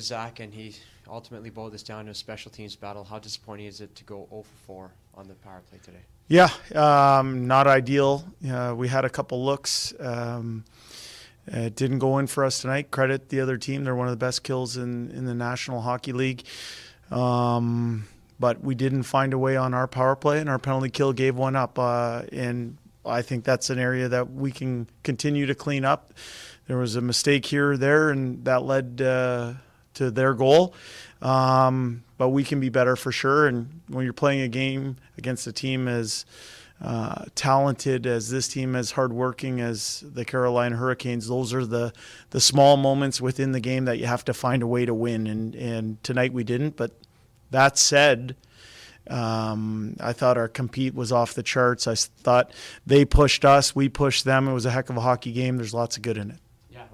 Zach, and he ultimately boiled this down to a special teams battle. How disappointing is it to go 0 for 4 on the power play today? Yeah, um, not ideal. Uh, we had a couple looks. Um, it didn't go in for us tonight. Credit the other team; they're one of the best kills in in the National Hockey League. Um, but we didn't find a way on our power play, and our penalty kill gave one up. Uh, and I think that's an area that we can continue to clean up. There was a mistake here or there, and that led uh, to their goal. Um, but we can be better for sure. And when you're playing a game against a team as uh, talented as this team, as hardworking as the Carolina Hurricanes, those are the the small moments within the game that you have to find a way to win. And and tonight we didn't. But that said. Um, I thought our compete was off the charts. I thought they pushed us, we pushed them. It was a heck of a hockey game. There's lots of good in it.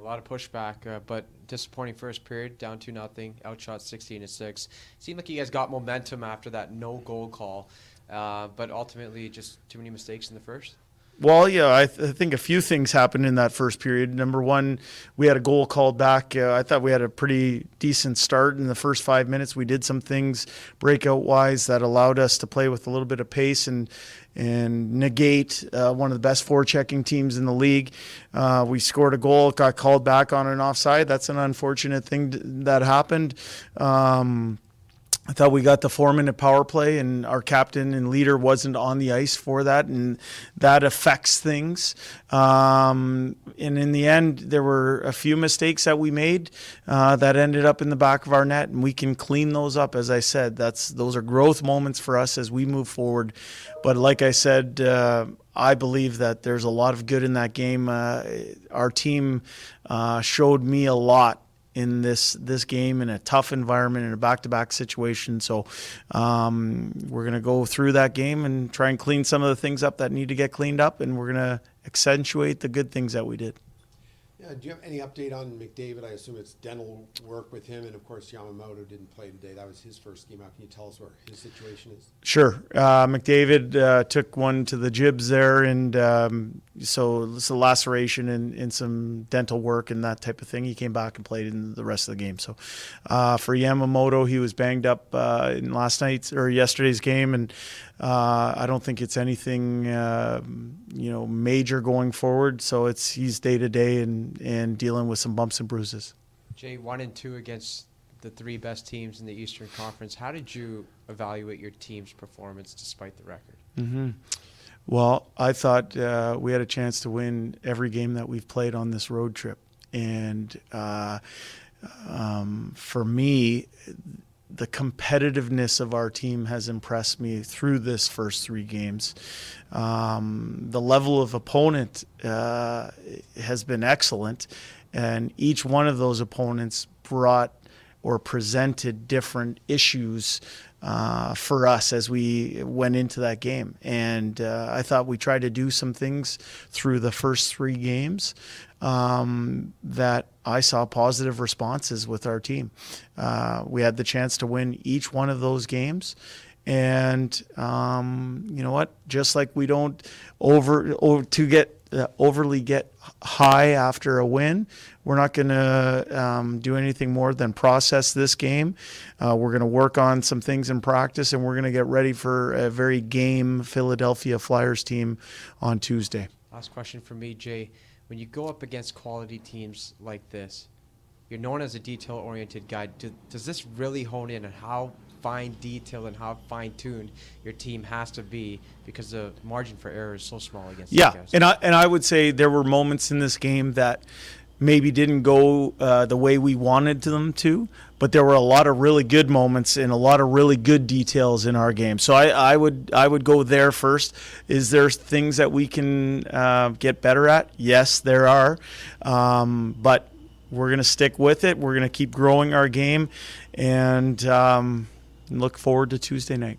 Lot of pushback, uh, but disappointing first period, down two nothing, outshot 16 to six. Seemed like you guys got momentum after that no goal call, uh, but ultimately just too many mistakes in the first. Well, yeah, I, th- I, think a few things happened in that first period. Number one, we had a goal called back. Uh, I thought we had a pretty decent start in the first five minutes. We did some things breakout wise that allowed us to play with a little bit of pace and and negate uh, one of the best forechecking teams in the league. Uh, we scored a goal, got called back on an offside. That's an unfortunate thing that happened. Um, I thought we got the four minute power play, and our captain and leader wasn't on the ice for that, and that affects things. Um, and in the end, there were a few mistakes that we made uh, that ended up in the back of our net, and we can clean those up. As I said, that's those are growth moments for us as we move forward. But like I said, uh, I believe that there's a lot of good in that game. Uh, our team uh, showed me a lot in this this game in a tough environment in a back to back situation. So um, we're going to go through that game and try and clean some of the things up that need to get cleaned up, and we're going to accentuate the good things that we did. Yeah, do you have any update on McDavid? I assume it's dental work with him, and of course Yamamoto didn't play today. That was his first game out. Can you tell us where his situation is? Sure. Uh, McDavid uh, took one to the jibs there, and um, so it's a laceration and, and, some dental work and that type of thing. He came back and played in the rest of the game. So uh, for Yamamoto, he was banged up uh, in last night's or yesterday's game, and uh, I don't think it's anything uh, you know major going forward. So it's he's day to day and and dealing with some bumps and bruises. Jay, one and two against the three best teams in the Eastern Conference. How did you evaluate your team's performance despite the record? Mm-hmm. Well, I thought uh, we had a chance to win every game that we've played on this road trip, and uh, um, for me the competitiveness of our team has impressed me through this first three games. Um, the level of opponent uh, has been excellent, and each one of those opponents brought or presented different issues uh, for us as we went into that game. And uh, I thought we tried to do some things through the first three games um, that I saw positive responses with our team. Uh, we had the chance to win each one of those games. And um, you know what? Just like we don't over, over to get uh, overly get high after a win. We're not going to um, do anything more than process this game. Uh, we're going to work on some things in practice, and we're going to get ready for a very game Philadelphia Flyers team on Tuesday. Last question for me, Jay when you go up against quality teams like this, you're known as a detail oriented guy. Do, does this really hone in on how fine detailed and how fine tuned your team has to be because the margin for error is so small against yeah and I, and I would say there were moments in this game that maybe didn't go uh, the way we wanted them to, but there were a lot of really good moments and a lot of really good details in our game. So I, I would I would go there first. Is there things that we can uh, get better at? Yes, there are, um, but we're going to stick with it. We're going to keep growing our game, and um, look forward to Tuesday night.